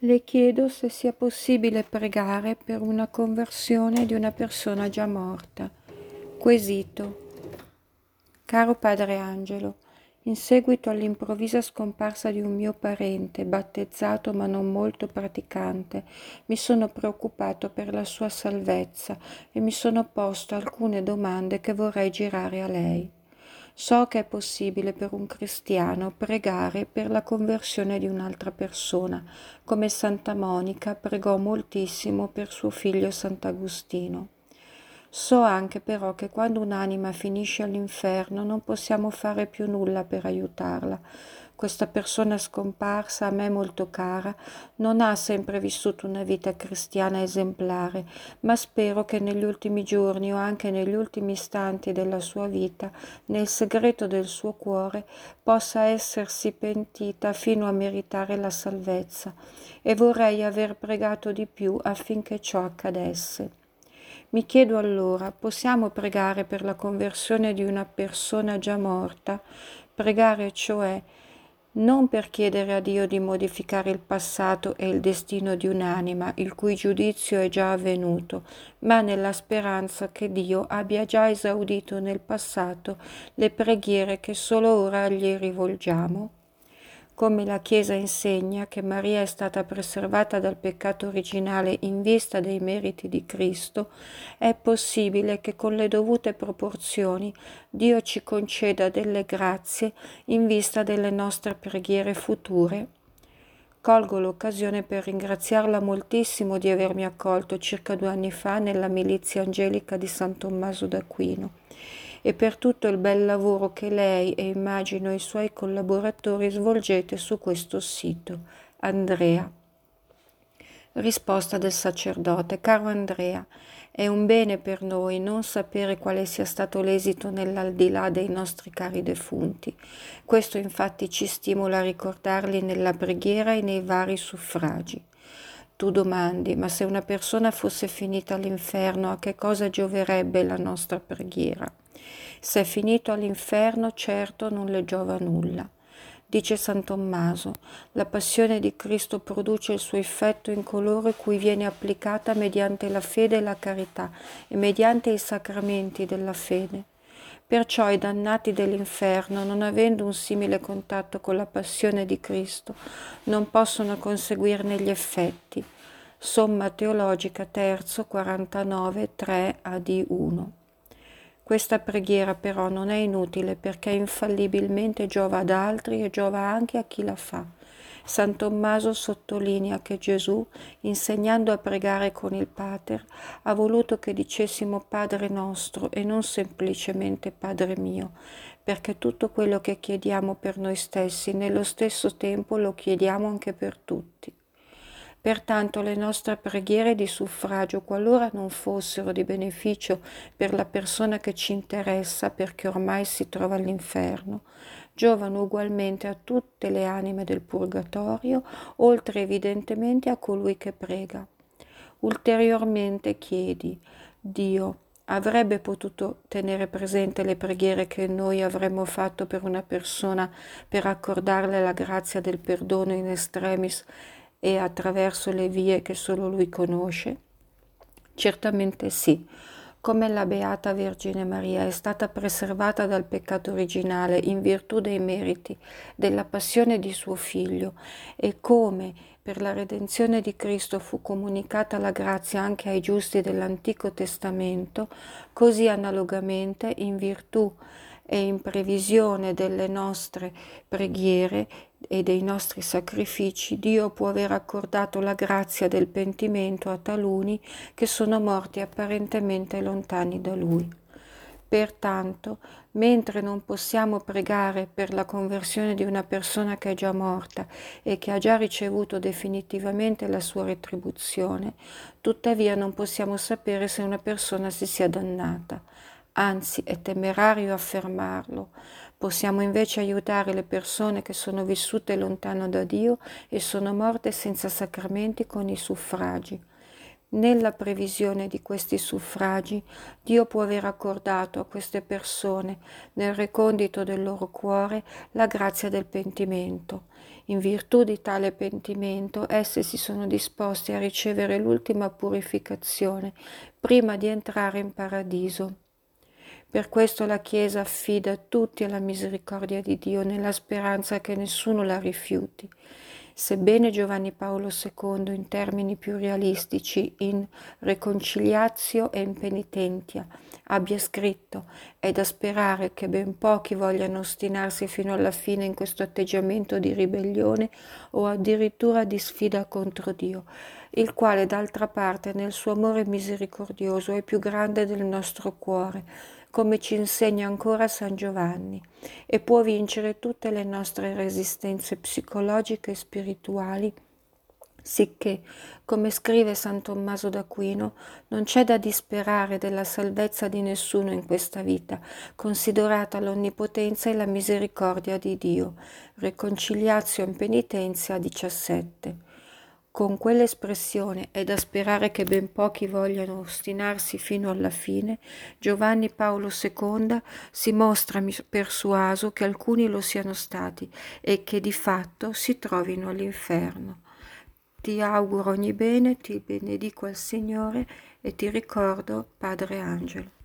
Le chiedo se sia possibile pregare per una conversione di una persona già morta. Quesito. Caro Padre Angelo, in seguito all'improvvisa scomparsa di un mio parente, battezzato ma non molto praticante, mi sono preoccupato per la sua salvezza e mi sono posto alcune domande che vorrei girare a lei. So che è possibile per un cristiano pregare per la conversione di un'altra persona, come Santa Monica pregò moltissimo per suo figlio Sant'Agostino. So anche però che quando un'anima finisce all'inferno non possiamo fare più nulla per aiutarla, questa persona scomparsa, a me molto cara, non ha sempre vissuto una vita cristiana esemplare, ma spero che negli ultimi giorni o anche negli ultimi istanti della sua vita, nel segreto del suo cuore, possa essersi pentita fino a meritare la salvezza e vorrei aver pregato di più affinché ciò accadesse. Mi chiedo allora, possiamo pregare per la conversione di una persona già morta? Pregare cioè non per chiedere a Dio di modificare il passato e il destino di un'anima il cui giudizio è già avvenuto, ma nella speranza che Dio abbia già esaudito nel passato le preghiere che solo ora gli rivolgiamo come la Chiesa insegna che Maria è stata preservata dal peccato originale in vista dei meriti di Cristo, è possibile che con le dovute proporzioni Dio ci conceda delle grazie in vista delle nostre preghiere future. Colgo l'occasione per ringraziarla moltissimo di avermi accolto circa due anni fa nella milizia angelica di San Tommaso d'Aquino e per tutto il bel lavoro che lei e immagino i suoi collaboratori svolgete su questo sito. Andrea. Risposta del sacerdote. Caro Andrea, è un bene per noi non sapere quale sia stato l'esito nell'aldilà dei nostri cari defunti. Questo infatti ci stimola a ricordarli nella preghiera e nei vari suffragi. Tu domandi, ma se una persona fosse finita all'inferno, a che cosa gioverebbe la nostra preghiera? Se è finito all'inferno, certo non le giova nulla. Dice San Tommaso, la passione di Cristo produce il suo effetto in coloro cui viene applicata mediante la fede e la carità e mediante i sacramenti della fede. Perciò i dannati dell'inferno, non avendo un simile contatto con la passione di Cristo, non possono conseguirne gli effetti. Somma teologica terzo 49 3 AD 1. Questa preghiera però non è inutile perché infallibilmente giova ad altri e giova anche a chi la fa. San Tommaso sottolinea che Gesù, insegnando a pregare con il Pater, ha voluto che dicessimo Padre nostro e non semplicemente Padre mio, perché tutto quello che chiediamo per noi stessi nello stesso tempo lo chiediamo anche per tutti. Pertanto le nostre preghiere di suffragio, qualora non fossero di beneficio per la persona che ci interessa perché ormai si trova all'inferno, giovano ugualmente a tutte le anime del purgatorio, oltre evidentemente a colui che prega. Ulteriormente chiedi, Dio, avrebbe potuto tenere presente le preghiere che noi avremmo fatto per una persona per accordarle la grazia del perdono in extremis e attraverso le vie che solo lui conosce? Certamente sì. Come la Beata Vergine Maria è stata preservata dal peccato originale in virtù dei meriti della passione di suo Figlio e come per la redenzione di Cristo fu comunicata la grazia anche ai giusti dell'Antico Testamento, così analogamente in virtù e in previsione delle nostre preghiere e dei nostri sacrifici, Dio può aver accordato la grazia del pentimento a taluni che sono morti apparentemente lontani da Lui. Pertanto, mentre non possiamo pregare per la conversione di una persona che è già morta e che ha già ricevuto definitivamente la sua retribuzione, tuttavia non possiamo sapere se una persona si sia dannata. Anzi, è temerario affermarlo, Possiamo invece aiutare le persone che sono vissute lontano da Dio e sono morte senza sacramenti con i suffragi. Nella previsione di questi suffragi, Dio può aver accordato a queste persone, nel recondito del loro cuore, la grazia del pentimento. In virtù di tale pentimento, esse si sono disposte a ricevere l'ultima purificazione prima di entrare in paradiso. Per questo la Chiesa affida tutti alla misericordia di Dio nella speranza che nessuno la rifiuti. Sebbene Giovanni Paolo II, in termini più realistici, in Reconciliatio e in Penitentia, abbia scritto è da sperare che ben pochi vogliano ostinarsi fino alla fine in questo atteggiamento di ribellione o addirittura di sfida contro Dio, il quale d'altra parte nel suo amore misericordioso è più grande del nostro cuore, come ci insegna ancora San Giovanni, e può vincere tutte le nostre resistenze psicologiche e spirituali, sicché, come scrive San Tommaso d'Aquino, non c'è da disperare della salvezza di nessuno in questa vita, considerata l'onnipotenza e la misericordia di Dio. Reconciliazio in penitenzia 17. Con quell'espressione è da sperare che ben pochi vogliano ostinarsi fino alla fine, Giovanni Paolo II si mostra persuaso che alcuni lo siano stati e che di fatto si trovino all'inferno. Ti auguro ogni bene, ti benedico al Signore e ti ricordo Padre Angelo.